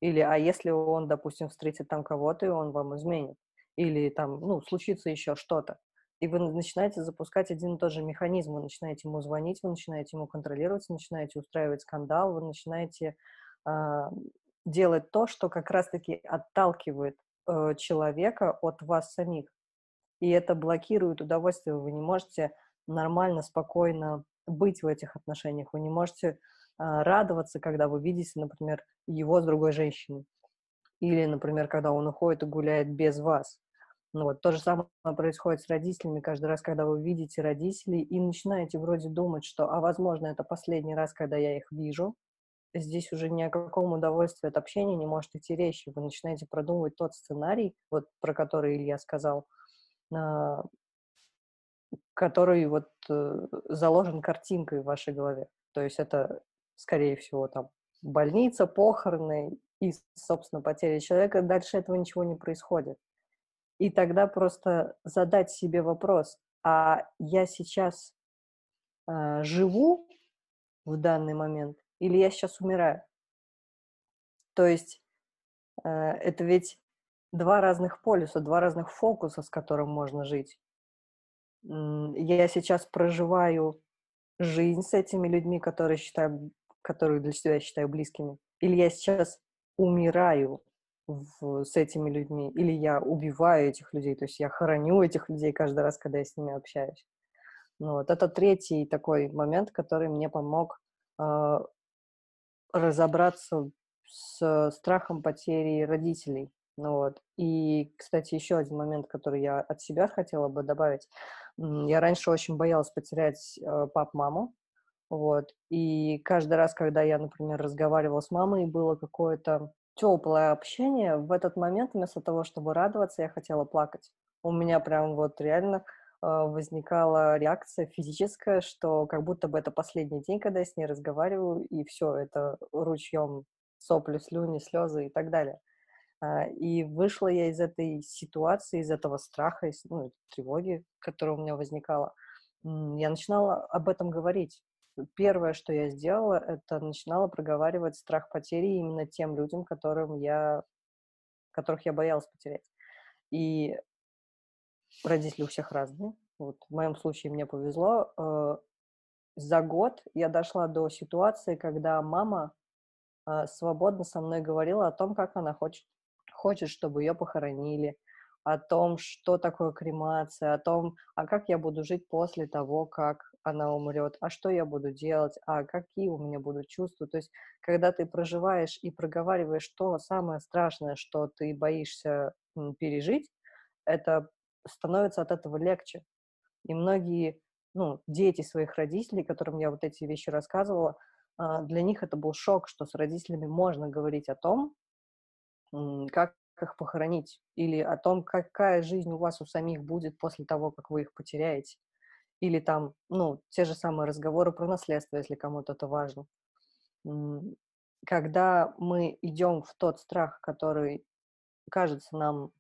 S1: Или а если он, допустим, встретит там кого-то, и он вам изменит? или там, ну, случится еще что-то. И вы начинаете запускать один и тот же механизм. Вы начинаете ему звонить, вы начинаете ему контролировать, начинаете устраивать скандал, вы начинаете э, делать то, что как раз-таки отталкивает э, человека от вас самих. И это блокирует удовольствие. Вы не можете нормально, спокойно быть в этих отношениях. Вы не можете э, радоваться, когда вы видите, например, его с другой женщиной. Или, например, когда он уходит и гуляет без вас. Ну вот, то же самое происходит с родителями. Каждый раз, когда вы видите родителей и начинаете вроде думать, что, а возможно, это последний раз, когда я их вижу, здесь уже ни о каком удовольствии от общения не может идти речи. Вы начинаете продумывать тот сценарий, вот про который Илья сказал, а, который вот э, заложен картинкой в вашей голове. То есть это, скорее всего, там больница, похороны и, собственно, потеря человека. Дальше этого ничего не происходит. И тогда просто задать себе вопрос, а я сейчас э, живу в данный момент или я сейчас умираю? То есть э, это ведь два разных полюса, два разных фокуса, с которым можно жить. Я сейчас проживаю жизнь с этими людьми, которые считаю, которые для себя считаю близкими, или я сейчас умираю в, с этими людьми, или я убиваю этих людей, то есть я хороню этих людей каждый раз, когда я с ними общаюсь. Ну, вот это третий такой момент, который мне помог э, разобраться с страхом потери родителей. Ну вот. И, кстати, еще один момент, который я от себя хотела бы добавить. Я раньше очень боялась потерять э, пап-маму. Вот. И каждый раз, когда я, например, разговаривала с мамой, было какое-то теплое общение, в этот момент вместо того, чтобы радоваться, я хотела плакать. У меня прям вот реально э, возникала реакция физическая, что как будто бы это последний день, когда я с ней разговариваю, и все, это ручьем сопли, слюни, слезы и так далее. А, и вышла я из этой ситуации, из этого страха, из ну, тревоги, которая у меня возникала. Я начинала об этом говорить. Первое, что я сделала, это начинала проговаривать страх потери именно тем людям, которым я, которых я боялась потерять. И родители у всех разные. Вот в моем случае мне повезло. Э, за год я дошла до ситуации, когда мама а, свободно со мной говорила о том, как она хочет хочет, чтобы ее похоронили, о том, что такое кремация, о том, а как я буду жить после того, как она умрет, а что я буду делать, а какие у меня будут чувства. То есть, когда ты проживаешь и проговариваешь то самое страшное, что ты боишься пережить, это становится от этого легче. И многие ну, дети своих родителей, которым я вот эти вещи рассказывала, а, для них это был шок, что с родителями можно говорить о том, как их похоронить, или о том, какая жизнь у вас у самих будет после того, как вы их потеряете. Или там, ну, те же самые разговоры про наследство, если кому-то это важно. Когда мы идем в тот страх, который кажется нам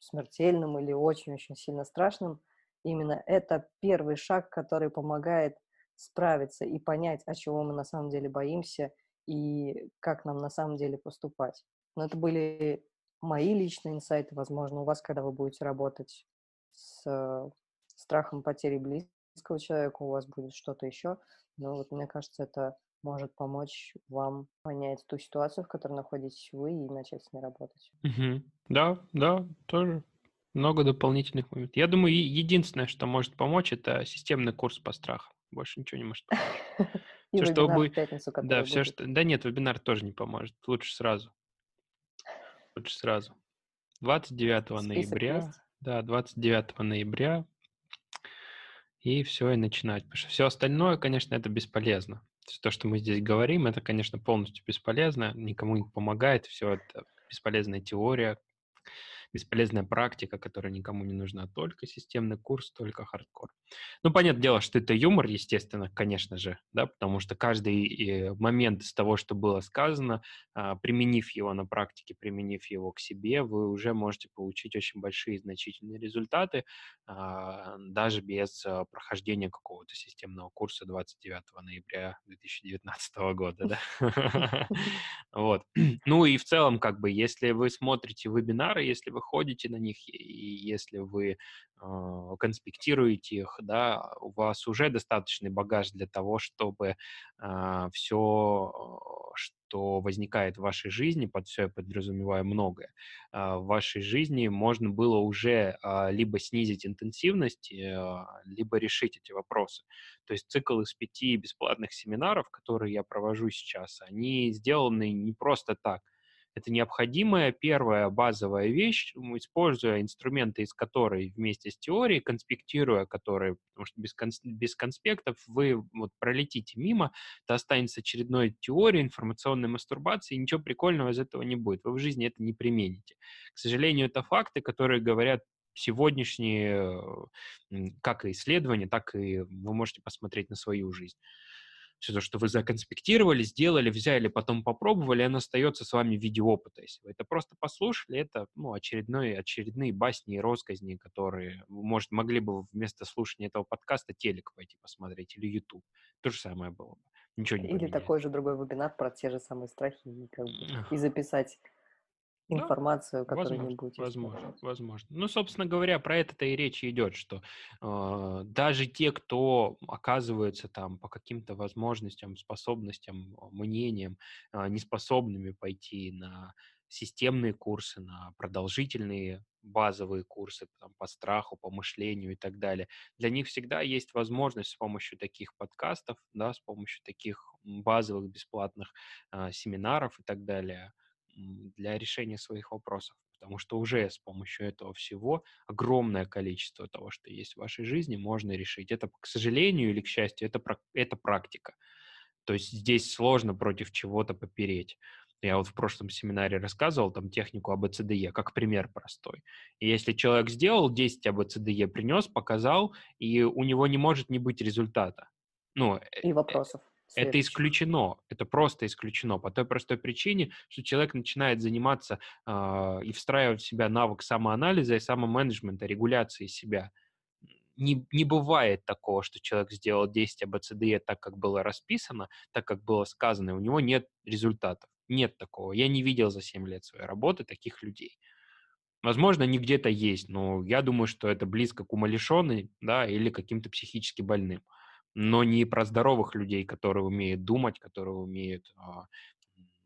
S1: смертельным или очень-очень сильно страшным, именно это первый шаг, который помогает справиться и понять, от чего мы на самом деле боимся и как нам на самом деле поступать. Но это были мои личные инсайты, возможно, у вас, когда вы будете работать с э, страхом потери близкого человека, у вас будет что-то еще. Но вот мне кажется, это может помочь вам понять ту ситуацию, в которой находитесь вы, и начать с ней работать.
S2: Угу. Да, да, тоже много дополнительных моментов. Я думаю, единственное, что может помочь, это системный курс по страхам. Больше ничего не может помочь.
S1: Все, что вы...
S2: да, все, что... Да нет, вебинар тоже не поможет. Лучше сразу. Лучше сразу. 29 Список ноября. Есть? Да, 29 ноября. И все, и начинать. Потому что все остальное, конечно, это бесполезно. То, что мы здесь говорим, это, конечно, полностью бесполезно, никому не помогает, все это бесполезная теория, бесполезная практика, которая никому не нужна, только системный курс, только хардкор. Ну, понятное дело, что это юмор, естественно, конечно же, да, потому что каждый э, момент из того, что было сказано, а, применив его на практике, применив его к себе, вы уже можете получить очень большие значительные результаты, а, даже без а, прохождения какого-то системного курса 29 ноября 2019 года, да. Вот. Ну и в целом, как бы, если вы смотрите вебинары, если вы ходите на них, и если вы э, конспектируете их, да, у вас уже достаточный багаж для того, чтобы э, а, все, что возникает в вашей жизни, под все я подразумеваю многое, э, в вашей жизни можно было уже э, либо снизить интенсивность, э, либо решить эти вопросы. То есть цикл из пяти бесплатных семинаров, которые я провожу сейчас, они сделаны не просто так – это необходимая первая базовая вещь, используя инструменты, из которой вместе с теорией, конспектируя которые, потому что без, конс, без конспектов вы вот пролетите мимо, это останется очередной теорией, информационной мастурбации, и ничего прикольного из этого не будет. Вы в жизни это не примените. К сожалению, это факты, которые говорят сегодняшние как и исследования, так и вы можете посмотреть на свою жизнь все то, что вы законспектировали, сделали, взяли, потом попробовали, оно остается с вами в виде опыта. Если вы это просто послушали, это ну, очередные, очередные басни и росказни, которые может, могли бы вместо слушания этого подкаста телек пойти посмотреть или YouTube. То же самое было бы. Ничего не
S1: Или поменяет. такой же другой вебинар про те же самые страхи и, как бы, и записать информацию, да, которую
S2: возможно,
S1: не будете
S2: Возможно, возможно. Ну, собственно говоря, про это-то и речь идет, что э, даже те, кто оказывается там по каким-то возможностям, способностям, мнениям э, неспособными пойти на системные курсы, на продолжительные базовые курсы там, по страху, по мышлению и так далее. Для них всегда есть возможность с помощью таких подкастов, да, с помощью таких базовых бесплатных э, семинаров и так далее для решения своих вопросов. Потому что уже с помощью этого всего огромное количество того, что есть в вашей жизни, можно решить. Это, к сожалению или к счастью, это, это практика. То есть здесь сложно против чего-то попереть. Я вот в прошлом семинаре рассказывал там технику АБЦДЕ, как пример простой. И если человек сделал 10 АБЦДЕ, принес, показал, и у него не может не быть результата. Ну, э,
S1: и вопросов.
S2: Это исключено, это просто исключено по той простой причине, что человек начинает заниматься э, и встраивать в себя навык самоанализа и самоменеджмента, регуляции себя не, не бывает такого, что человек сделал 10 АБЦДЕ так, как было расписано, так, как было сказано, и у него нет результатов. Нет такого. Я не видел за 7 лет своей работы таких людей. Возможно, они где-то есть, но я думаю, что это близко к умалишенной, да, или каким-то психически больным. Но не про здоровых людей, которые умеют думать, которые умеют, а,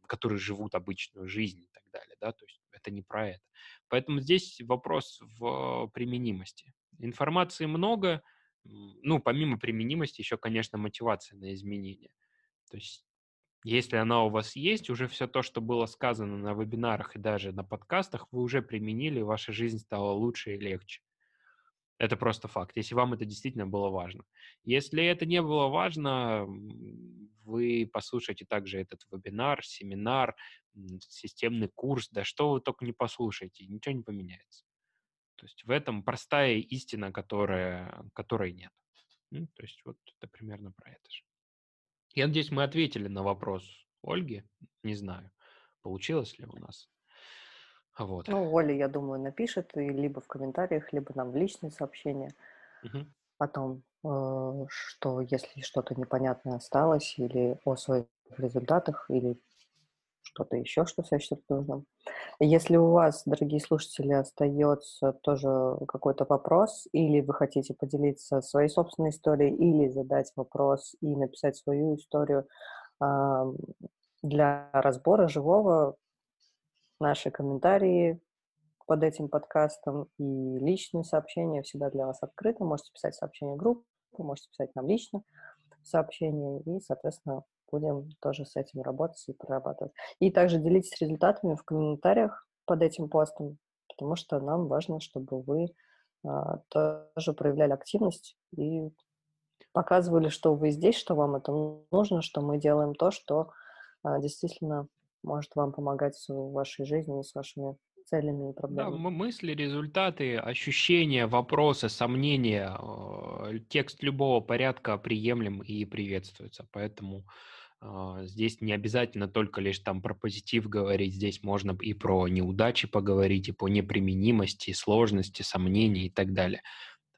S2: которые живут обычную жизнь и так далее, да, то есть это не про это. Поэтому здесь вопрос в применимости. Информации много, ну, помимо применимости, еще, конечно, мотивация на изменения. То есть если она у вас есть, уже все то, что было сказано на вебинарах и даже на подкастах, вы уже применили, ваша жизнь стала лучше и легче. Это просто факт, если вам это действительно было важно. Если это не было важно, вы послушайте также этот вебинар, семинар, системный курс, да что вы только не послушаете, ничего не поменяется. То есть в этом простая истина, которая, которой нет. Ну, то есть вот это примерно про это же. Я надеюсь, мы ответили на вопрос Ольги. Не знаю, получилось ли у нас.
S1: Вот. Ну, Оля, я думаю, напишет и либо в комментариях, либо нам в личные сообщения угу. о том, э, что если что-то непонятное осталось, или о своих результатах, или что-то еще, что сочтет нужным. Если у вас, дорогие слушатели, остается тоже какой-то вопрос, или вы хотите поделиться своей собственной историей, или задать вопрос и написать свою историю э, для разбора живого, наши комментарии под этим подкастом и личные сообщения всегда для вас открыты. Можете писать сообщение в группу, можете писать нам лично сообщение, и, соответственно, будем тоже с этим работать и прорабатывать. И также делитесь результатами в комментариях под этим постом, потому что нам важно, чтобы вы а, тоже проявляли активность и показывали, что вы здесь, что вам это нужно, что мы делаем то, что а, действительно может вам помогать в вашей жизни с вашими целями и проблемами.
S2: Да, мысли, результаты, ощущения, вопросы, сомнения, э, текст любого порядка приемлем и приветствуется. Поэтому а, здесь не обязательно только лишь там про позитив говорить, здесь можно и про неудачи поговорить, и по неприменимости, сложности, сомнения и так далее.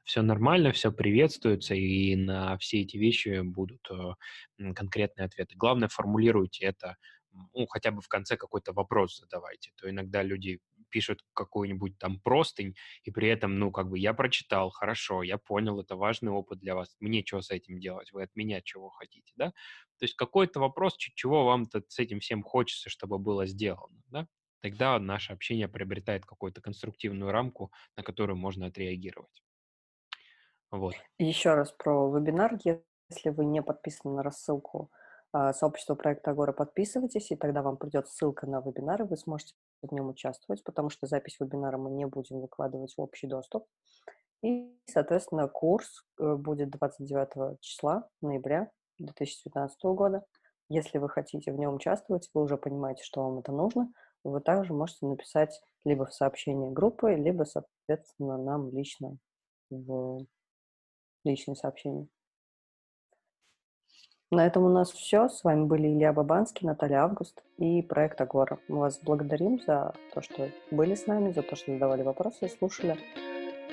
S2: Все нормально, все приветствуется, и на все эти вещи будут э, конкретные ответы. Главное, формулируйте это ну, хотя бы в конце какой-то вопрос задавайте. То иногда люди пишут какую-нибудь там простынь, и при этом, ну, как бы я прочитал, хорошо, я понял, это важный опыт для вас, мне что с этим делать, вы от меня чего хотите, да? То есть какой-то вопрос, чего вам-то с этим всем хочется, чтобы было сделано, да? Тогда наше общение приобретает какую-то конструктивную рамку, на которую можно отреагировать.
S1: Вот. Еще раз про вебинар. Если вы не подписаны на рассылку а, сообщества проекта Агора, подписывайтесь, и тогда вам придет ссылка на вебинар, и вы сможете в нем участвовать, потому что запись вебинара мы не будем выкладывать в общий доступ. И, соответственно, курс э, будет 29 числа ноября 2019 года. Если вы хотите в нем участвовать, вы уже понимаете, что вам это нужно, вы также можете написать либо в сообщении группы, либо, соответственно, нам лично в личные сообщения. На этом у нас все. С вами были Илья Бабанский, Наталья Август и проект Агора. Мы вас благодарим за то, что были с нами, за то, что задавали вопросы, слушали,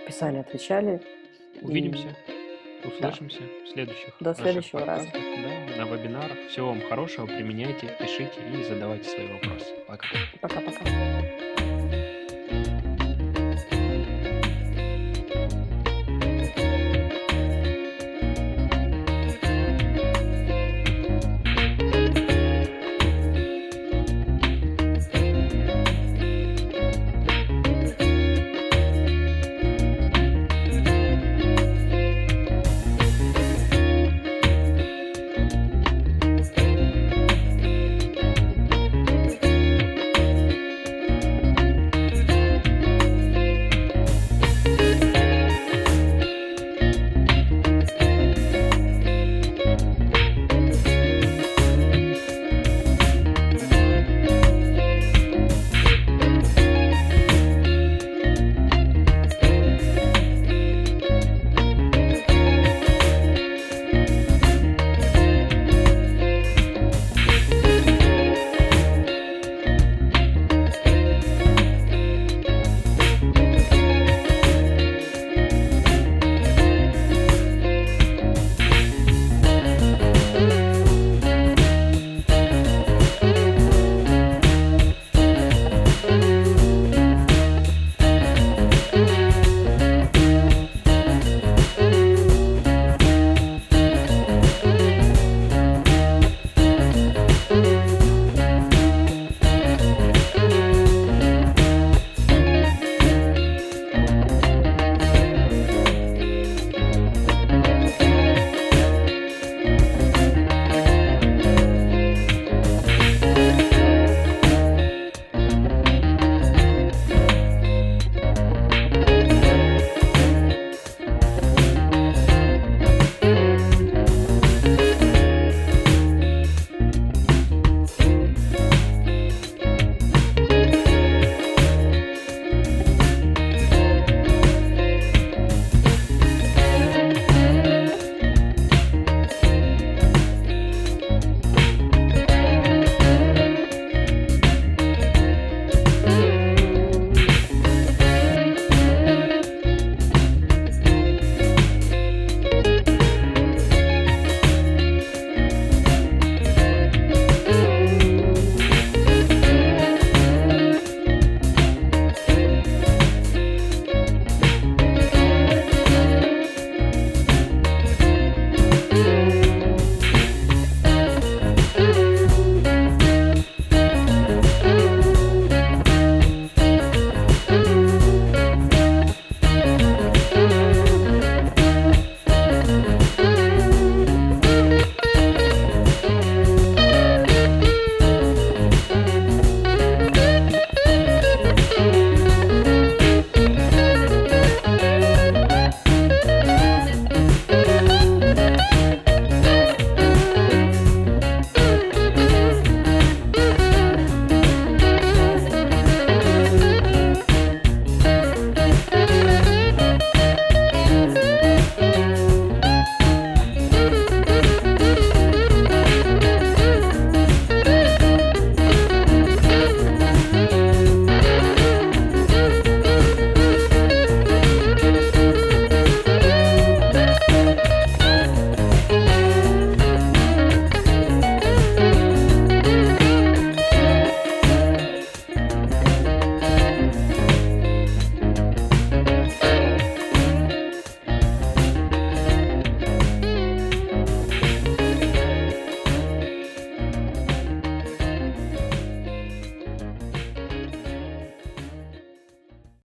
S1: писали, отвечали.
S2: Увидимся. И... Услышимся да. в следующих.
S1: До следующего раза.
S2: Да, на вебинарах. Всего вам хорошего. Применяйте, пишите и задавайте свои вопросы. Пока.
S1: Пока-пока.